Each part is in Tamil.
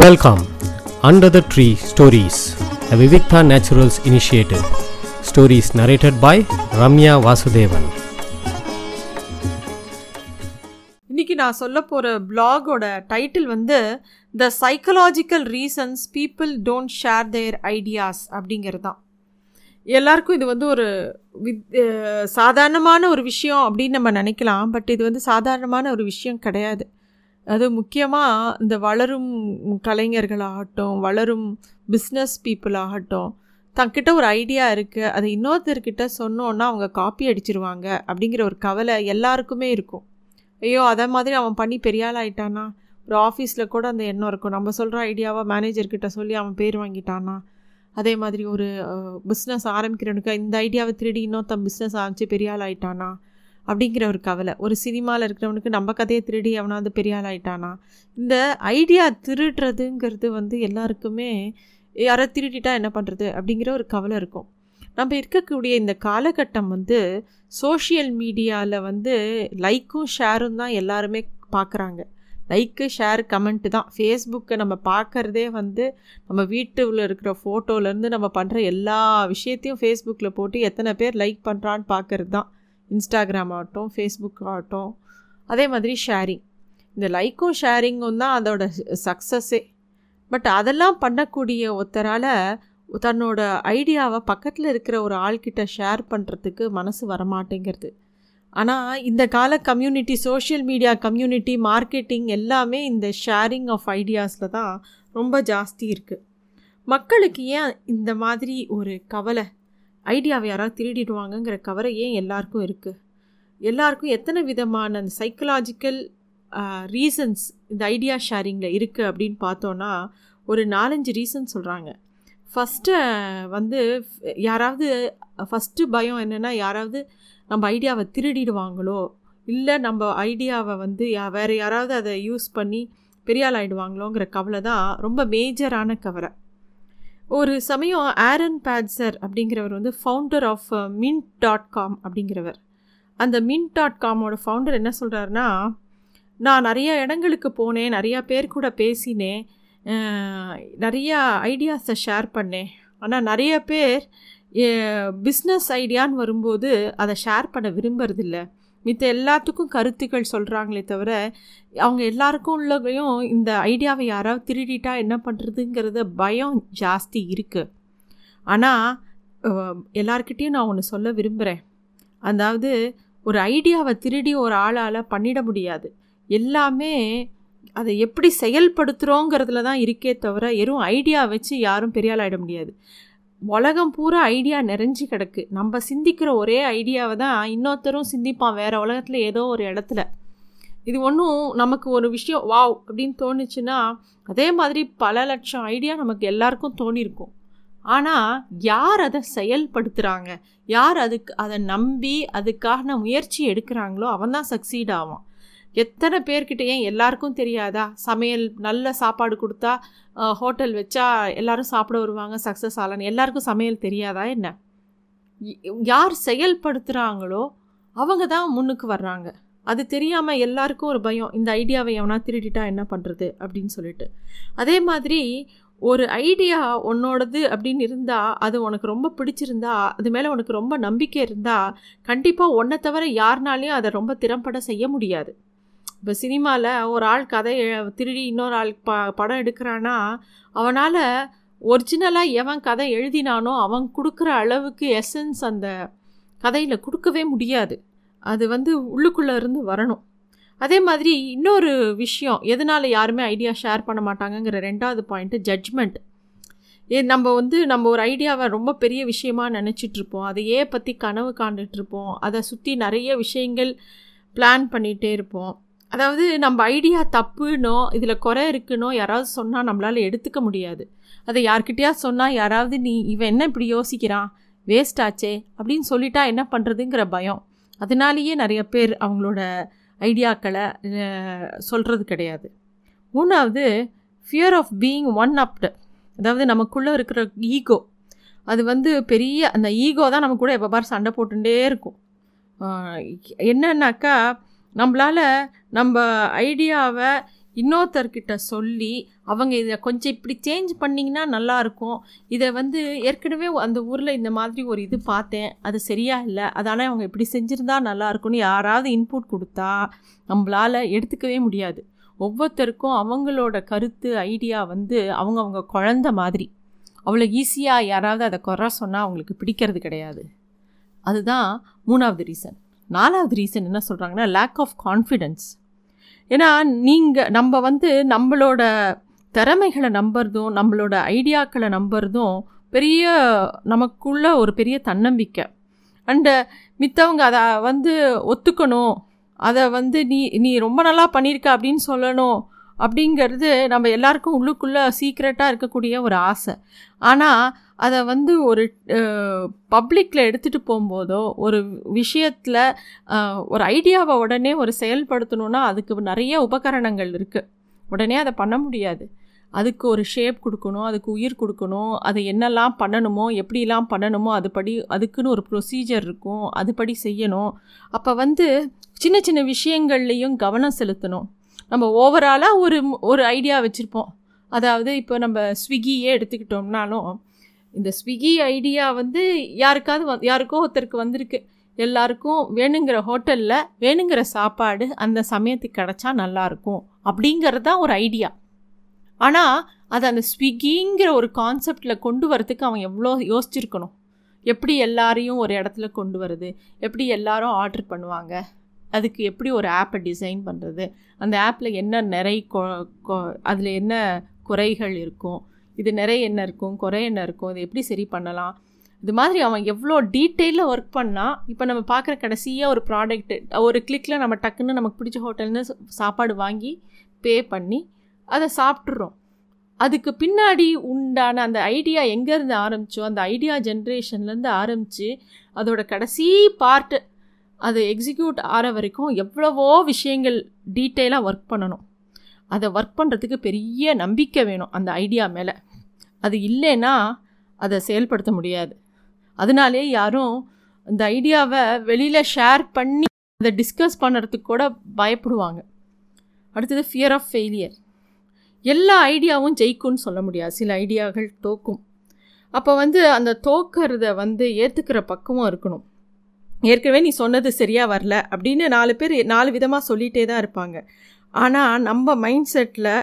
Welcome under the tree stories the Vivikta naturals initiative stories narrated by Ramya Vasudevan இன்னைக்கு நான் சொல்ல போகிற பிளாகோட டைட்டில் வந்து the psychological reasons people don't share their ideas அப்படிங்கிறது தான் எல்லாருக்கும் இது வந்து ஒரு வித் சாதாரணமான ஒரு விஷயம் அப்படின்னு நம்ம நினைக்கலாம். பட் இது வந்து சாதாரணமான ஒரு விஷயம் கிடையாது. அது முக்கியமாக இந்த வளரும் கலைஞர்களாகட்டும் வளரும் பிஸ்னஸ் பீப்புள் ஆகட்டும் தங்கிட்ட ஒரு ஐடியா இருக்குது அதை இன்னொருத்தர்கிட்ட சொன்னோன்னா அவங்க காப்பி அடிச்சிருவாங்க அப்படிங்கிற ஒரு கவலை எல்லாருக்குமே இருக்கும். ஐயோ அதை மாதிரி அவன் பண்ணி பெரிய ஆள் ஆயிட்டானா? ஒரு ஆஃபீஸில் கூட அந்த எண்ணம் இருக்கும். நம்ம சொல்கிற ஐடியாவை மேனேஜர்கிட்ட சொல்லி அவன் பேர் வாங்கிட்டானா? அதே மாதிரி ஒரு பிஸ்னஸ் ஆரம்பிக்கிறவனுக்கு இந்த ஐடியாவை திருடி இன்னொருத்தன் பிஸ்னஸ் ஆரம்பித்து பெரிய ஆள் ஆயிட்டானா? அப்படிங்கிற ஒரு கவலை. ஒரு சினிமாவில் இருக்கிறவனுக்கு நம்ம கதையை திருடி அவனாவது பெரிய ஆள் ஆயிட்டானா? இந்த ஐடியா திருடுறதுங்கிறது வந்து எல்லாருக்குமே யாரை திருடிட்டா என்ன பண்ணுறது அப்படிங்கிற ஒரு கவலை இருக்கும். நம்ம இருக்கக்கூடிய இந்த காலகட்டம் வந்து சோஷியல் மீடியாவில் வந்து லைக்கும் ஷேரும் தான் எல்லாருமே பார்க்குறாங்க லைக்கு ஷேர் கமெண்ட்டு தான். ஃபேஸ்புக்கை நம்ம பார்க்குறதே வந்து நம்ம வீட்டுல இருக்கிற ஃபோட்டோலேருந்து நம்ம பண்ணுற எல்லா விஷயத்தையும் ஃபேஸ்புக்கில் போட்டு எத்தனை பேர் லைக் பண்ணுறான்னு பார்க்குறது தான். இன்ஸ்டாகிராம் ஆகட்டும் ஃபேஸ்புக் ஆகட்டும் அதே மாதிரி ஷேரிங் இந்த லைக்கும் ஷேரிங்கும் தான் அதோட சக்ஸஸே பட் அதெல்லாம் பண்ணக்கூடிய ஒருத்தரால் தன்னோட ஐடியாவை பக்கத்தில் இருக்கிற ஒரு ஆள்கிட்ட ஷேர் பண்ணுறதுக்கு மனசு வரமாட்டேங்கிறது. ஆனால் இந்த கால community social media community marketing எல்லாமே இந்த ஷேரிங் ஆஃப் ஐடியாஸில் தான் ரொம்ப ஜாஸ்தி இருக்குது மக்களுக்கு ஏன் இந்த மாதிரி ஒரு கவலை? ஐடியாவை யாராவது திருடிடுவாங்கங்கிற கவரை ஏன் எல்லாருக்கும் இருக்குது எல்லாருக்கும் எத்தனை விதமான அந்த சைக்கலாஜிக்கல் ரீசன்ஸ் இந்த ஐடியா ஷேரிங்கில் இருக்குது அப்படின்னு பார்த்தோன்னா ஒரு நாலஞ்சு ரீசன் சொல்கிறாங்க ஃபஸ்ட்டு வந்து யாராவது ஃபஸ்ட்டு பயம் என்னென்னா யாராவது நம்ம ஐடியாவை திருடிடுவாங்களோ இல்லை நம்ம ஐடியாவை வந்து யா வேறு யாராவது அதை யூஸ் பண்ணி பெரியாள் ஆகிடுவாங்களோங்கிற கவலை தான் ரொம்ப மேஜரான கவலை ஒரு சமயம் ஆரன் பேட்சர் அப்படிங்கிறவர் வந்து founder of Mint dot com அப்படிங்கிறவர். அந்த மின்ட் டாட் காமோட ஃபவுண்டர் என்ன சொல்கிறாருன்னா நான் நிறைய இடங்களுக்கு போனேன் நிறையா பேர் கூட பேசினேன் நிறையா ஐடியாஸை ஷேர் பண்ணேன். ஆனால் நிறைய பேர் பிஸ்னஸ் ஐடியான்னு வரும்போது அதை ஷேர் பண்ண விரும்புறதில்ல. மித்த எல்லாத்துக்கும் கருத்துக்கள் சொல்கிறாங்களே தவிர அவங்க எல்லாருக்கும் உள்ளதையும் இந்த ஐடியாவை யாராவது திருடிட்டா என்ன பண்ணுறதுங்கிறத பயம் ஜாஸ்தி இருக்குது ஆனால் எல்லார்கிட்டேயும் நான் ஒன்று சொல்ல விரும்புகிறேன் அதாவது ஒரு ஐடியாவை திருடி ஒரு ஆளால் பண்ணிட முடியாது. எல்லாமே அதை எப்படி செயல்படுத்துகிறோங்கிறதுல தான் இருக்கே தவிர வெறும் ஐடியா வச்சு யாரும் பெரிய ஆளாயிட முடியாது. உலகம் பூரா ஐடியா நிறைஞ்சு கிடக்கு. நம்ம சிந்திக்கிற ஒரே ஐடியாவை தான் இன்னொருத்தரும் சிந்திப்பான். வேறு உலகத்தில் ஏதோ ஒரு இடத்துல. இது ஒன்றும் நமக்கு ஒரு விஷயம் வாவ் அப்படின்னு தோணுச்சுன்னா அதே மாதிரி பல லட்சம் ஐடியா நமக்கு எல்லாருக்கும் தோணியிருக்கும் ஆனால் யார் அதை செயல்படுத்துகிறாங்க யார் அதுக்கு அதை நம்பி அதுக்கான முயற்சி எடுக்கிறாங்களோ அவன் தான் சக்சீட் ஆவான். எத்தனை பேர்கிட்ட ஏன் எல்லாருக்கும் தெரியாதா? சமையல் நல்ல சாப்பாடு கொடுத்தா ஹோட்டல் வச்சா எல்லோரும் சாப்பிட வருவாங்க சக்ஸஸ் ஆகலான்னு. எல்லாருக்கும் சமையல் தெரியாதா என்ன? யார் செயல்படுத்துகிறாங்களோ அவங்க தான் முன்னுக்கு வர்றாங்க. அது தெரியாமல் எல்லாருக்கும் ஒரு பயம் இந்த ஐடியாவை எவனா திருடிட்டா என்ன பண்ணுறது அப்படின்னு சொல்லிட்டு. அதே மாதிரி ஒரு ஐடியா உன்னோடது அப்படின்னு இருந்தால் அது உனக்கு ரொம்ப பிடிச்சிருந்தா அது மேலே உனக்கு ரொம்ப நம்பிக்கை இருந்தால் கண்டிப்பாக ஒன்றை தவிர யாருனாலையும் அதை ரொம்ப திறம்பட செய்ய முடியாது. இப்போ சினிமாவில் ஒரு ஆள் கதை திருடி இன்னொரு ஆள் ப படம் எடுக்கிறான்னா அவனால் ஒரிஜினலாக எவன் கதை எழுதினானோ அவன் கொடுக்குற அளவுக்கு எசன்ஸ் அந்த கதையில் கொடுக்கவே முடியாது. அது வந்து உள்ளுக்குள்ளே இருந்து வரணும். அதே மாதிரி இன்னொரு விஷயம் எதனால் யாருமே ஐடியா ஷேர் பண்ண மாட்டாங்கங்கிற ரெண்டாவது பாயிண்ட்டு ஜட்ஜ்மெண்ட் ஏ நம்ம வந்து நம்ம ஒரு ஐடியாவை ரொம்ப பெரிய விஷயமா நினச்சிட்ருப்போம் அதையே பற்றி கனவு காண்டுட்ருப்போம் அதை சுற்றி நிறைய விஷயங்கள் பிளான் பண்ணிகிட்டே இருப்போம். அதாவது நம்ம ஐடியா தப்புனோ இதில் குறை இருக்குனோ யாராவது சொன்னால் நம்மளால் எடுத்துக்க முடியாது. அதை யார்கிட்டயா சொன்னால் யாராவது நீ இவன் என்ன இப்படி யோசிக்கிறான்? வேஸ்ட் ஆச்சே அப்படின்னு சொல்லிட்டா என்ன பண்ணுறதுங்கிற பயம். அதனாலேயே நிறைய பேர் அவங்களோட ஐடியாக்களை சொல்கிறது கிடையாது. மூணாவது fear of being one upped அதாவது நமக்குள்ளே இருக்கிற ஈகோ அது வந்து பெரிய அந்த ஈகோ தான் நம்ம கூட எப்போ பார் சண்டை போட்டுகிட்டே இருக்கும். என்னன்னாக்கா நம்மளால் நம்ம ஐடியாவை இன்னொருத்தர்கிட்ட சொல்லி அவங்க இதை கொஞ்சம் இப்படி சேஞ்ச் பண்ணிங்கன்னா நல்லாயிருக்கும் இதை வந்து ஏற்கனவே அந்த ஊரில் இந்த மாதிரி ஒரு இது பார்த்தேன். அது சரியா இல்லை. அதனால் அவங்க இப்படி செஞ்சுருந்தா நல்லாயிருக்கும்னு யாராவது இன்புட் கொடுத்தா நம்மளால் எடுத்துக்கவே முடியாது. ஒவ்வொருத்தருக்கும் அவங்களோட கருத்து ஐடியா வந்து அவங்க அவங்க குழந்த மாதிரி. அவ்வளோ ஈஸியாக யாராவது அதை குறை சொன்னால் அவங்களுக்கு பிடிக்கிறது கிடையாது. அதுதான் மூணாவது ரீசன் நாலாவது ரீசன் என்ன சொல்கிறாங்கன்னா லேக் ஆஃப் கான்ஃபிடென்ஸ் ஏன்னா நீங்கள் நம்ம வந்து நம்மளோட திறமைகளை நம்புறதும் நம்மளோட ஐடியாக்களை நம்புறதும் பெரிய நமக்குள்ள ஒரு பெரிய தன்னம்பிக்கை. அண்டு மித்தவங்க அதை வந்து ஒத்துக்கணும். அதை வந்து நீ நீ ரொம்ப நல்லா பண்ணியிருக்க அப்படின்னு சொல்லணும். அப்படிங்கிறது நம்ம எல்லாருக்கும் உள்ளுக்குள்ளே சீக்ரெட்டாக இருக்கக்கூடிய ஒரு ஆசை. ஆனால் அதை வந்து ஒரு பப்ளிக்கில் எடுத்துகிட்டு போகும்போதோ ஒரு விஷயத்தில் ஒரு ஐடியாவை உடனே ஒரு செயல்படுத்தணுன்னா அதுக்கு நிறைய உபகரணங்கள் இருக்குது உடனே அதை பண்ண முடியாது. அதுக்கு ஒரு ஷேப் கொடுக்கணும் அதுக்கு உயிர் கொடுக்கணும் அது என்னெல்லாம் பண்ணணுமோ எப்படிலாம் பண்ணணுமோ அதுபடி அதுக்குன்னு ஒரு ப்ரொசீஜர் இருக்கும் அதுபடி செய்யணும். அப்போ வந்து சின்ன சின்ன விஷயங்கள்லேயும் கவனம் செலுத்தணும். நம்ம ஓவராலாக ஒரு ஒரு ஐடியா வச்சுருப்போம். அதாவது இப்போ நம்ம ஸ்விக்கியே எடுத்துக்கிட்டோம்னாலும் இந்த ஸ்விக்கி ஐடியா வந்து யாருக்காவது வ யாருக்கோ ஒருத்தருக்கு வந்திருக்கு. எல்லாருக்கும் வேணுங்கிற ஹோட்டலில் வேணுங்கிற சாப்பாடு அந்த சமயத்துக்கு கிடச்சா நல்லாயிருக்கும் அப்படிங்கிறது தான் ஒரு ஐடியா ஆனால் அது அந்த ஸ்விக்கிங்கிற ஒரு கான்செப்டில் கொண்டு வரத்துக்கு அவன் எவ்வளோ யோசிச்சிருக்கணும். எப்படி எல்லாரையும் ஒரு இடத்துல கொண்டு வருது? எப்படி எல்லாரும் ஆர்டர் பண்ணுவாங்க? அதுக்கு எப்படி ஒரு ஆப்பை டிசைன் பண்ணுறது அந்த ஆப்பில் என்ன நிறை அதில் என்ன குறைகள் இருக்கும்? இது நிறைய என்ன இருக்கும்? குறை என்ன இருக்கும்? இதை எப்படி சரி பண்ணலாம்? இது மாதிரி அவன் எவ்வளோ டீட்டெயிலில் ஒர்க் பண்ணால் இப்போ நம்ம பார்க்குற கடைசியாக ஒரு ப்ராடக்ட்டு ஒரு கிளிக்கில் நம்ம டக்குன்னு நமக்கு பிடிச்ச ஹோட்டல்னு சாப்பாடு வாங்கி பே பண்ணி அதை சாப்பிட்றோம் அதுக்கு பின்னாடி உண்டான அந்த ஐடியா எங்கேருந்து ஆரம்பித்தோ அந்த ஐடியா ஜென்ரேஷன்லேருந்து ஆரம்பித்து அதோட கடைசி பார்ட்டு அது எக்ஸிக்யூட் ஆகிற வரைக்கும் எவ்வளவோ விஷயங்கள் டீட்டெயிலாக ஒர்க் பண்ணணும். அதை ஒர்க் பண்ணுறதுக்கு பெரிய நம்பிக்கை வேணும் அந்த ஐடியா மேலே. அது இல்லைன்னா அதை செயல்படுத்த முடியாது. அதனாலே யாரும் இந்த ஐடியாவை வெளியில் ஷேர் பண்ணி அதை டிஸ்கஸ் பண்ணுறதுக்கு கூட பயப்படுவாங்க. அடுத்தது ஃபியர் ஆஃப் ஃபெயிலியர் எல்லா ஐடியாவும் ஜெயிக்கும்னு சொல்ல முடியாது. சில ஐடியாக்கள் தோக்கும். அப்போ வந்து அந்த தோக்கிறத வந்து ஏற்றுக்கிற பக்கமும் இருக்கணும். ஏற்கனவே நீ சொன்னது சரியாக வரல அப்படின்னு நாலு பேர் நாலு விதமாக சொல்லிகிட்டே தான் இருப்பாங்க. ஆனால் நம்ம மைண்ட் செட்டில்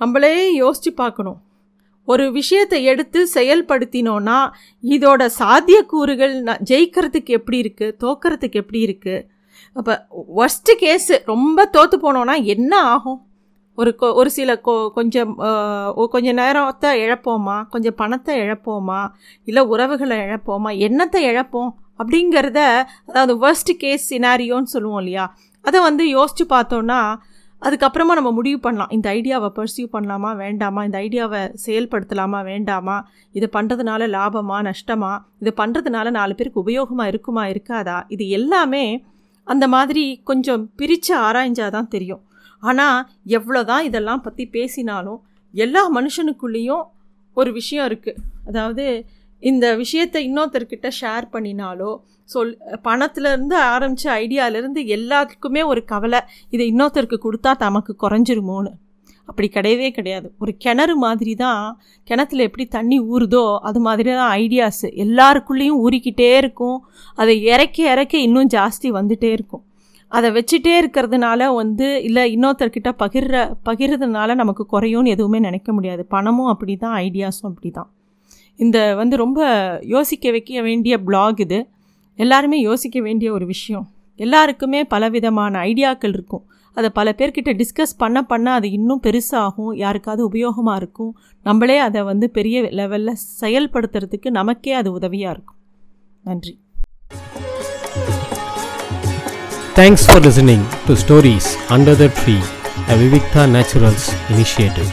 நம்மளே யோசித்து பார்க்கணும். ஒரு விஷயத்தை எடுத்து செயல்படுத்தினோன்னா இதோட சாத்தியக்கூறுகள் ந ஜெயிக்கிறதுக்கு எப்படி இருக்குது தோக்கிறதுக்கு எப்படி இருக்குது அப்போ ஒஸ்ட்டு கேஸு ரொம்ப தோற்று போனோன்னா என்ன ஆகும்? ஒரு கொ ஒரு சில கொ கொஞ்சம் கொஞ்சம் நேரத்தை இழப்போமா? கொஞ்சம் பணத்தை இழப்போமா? இல்லை உறவுகளை இழப்போமா? என்னத்தை இழப்போம்? அப்படிங்கிறத அதாவது ஒர்ஸ்ட் கேஸ் சினாரியோன்னு சொல்லுவோம் இல்லையா? அதை வந்து யோசித்து பார்த்தோன்னா அதுக்கப்புறமா நம்ம முடிவு பண்ணலாம். இந்த ஐடியாவை பர்சியூ பண்ணலாமா வேண்டாமா? இந்த ஐடியாவை செயல்படுத்தலாமா வேண்டாமா? இதை பண்ணுறதுனால லாபமா நஷ்டமா? இது பண்ணுறதுனால நாலு பேருக்கு உபயோகமாக இருக்குமா இருக்காதா? இது எல்லாமே அந்த மாதிரி கொஞ்சம் பிரித்து ஆராய்ஞ்சால் தான் தெரியும். ஆனால் எவ்வளோ தான் இதெல்லாம் பற்றி பேசினாலும் எல்லா மனுஷனுக்குள்ளேயும் ஒரு விஷயம் இருக்குது அதாவது இந்த விஷயத்தை இன்னொருத்தர்கிட்ட ஷேர் பண்ணினாலோ சொல் பணத்துலேருந்து ஆரம்பித்த ஐடியாவிலேருந்து எல்லாத்துக்குமே ஒரு கவலை இதை இன்னொருத்தருக்கு கொடுத்தா தமக்கு குறைஞ்சிருமோன்னு. அப்படி கிடையவே கிடையாது. ஒரு கிணறு மாதிரி தான் கிணத்துல எப்படி தண்ணி ஊறுதோ அது மாதிரி தான் ஐடியாஸ் எல்லாருக்குள்ளேயும் ஊறிக்கிட்டே இருக்கும். அதை இறக்க இறக்க இன்னும் ஜாஸ்தி வந்துகிட்டே இருக்கும். அதை வச்சுட்டே இருக்கிறதுனால வந்து இல்லை இன்னொருத்தர்கிட்ட பகிர்ற பகிர்றதுனால நமக்கு குறையும்னு எதுவுமே நினைக்க முடியாது. பணமும் அப்படி தான் ஐடியாஸும் அப்படி தான் இந்த வந்து ரொம்ப யோசிக்க வைக்க வேண்டிய பிளாக் இது. எல்லாருமே யோசிக்க வேண்டிய ஒரு விஷயம். எல்லாருக்குமே பலவிதமான ஐடியாக்கள் இருக்கும். அதை பல பேர்கிட்ட டிஸ்கஸ் பண்ண பண்ண அது இன்னும் பெருசாகும். யாருக்காவது உபயோகமாக இருக்கும். நம்மளே அதை வந்து பெரிய லெவலில் செயல்படுத்துறதுக்கு நமக்கே அது உதவியாக இருக்கும். நன்றி. Thanks for listening to stories under the tree a Vivikta naturals initiative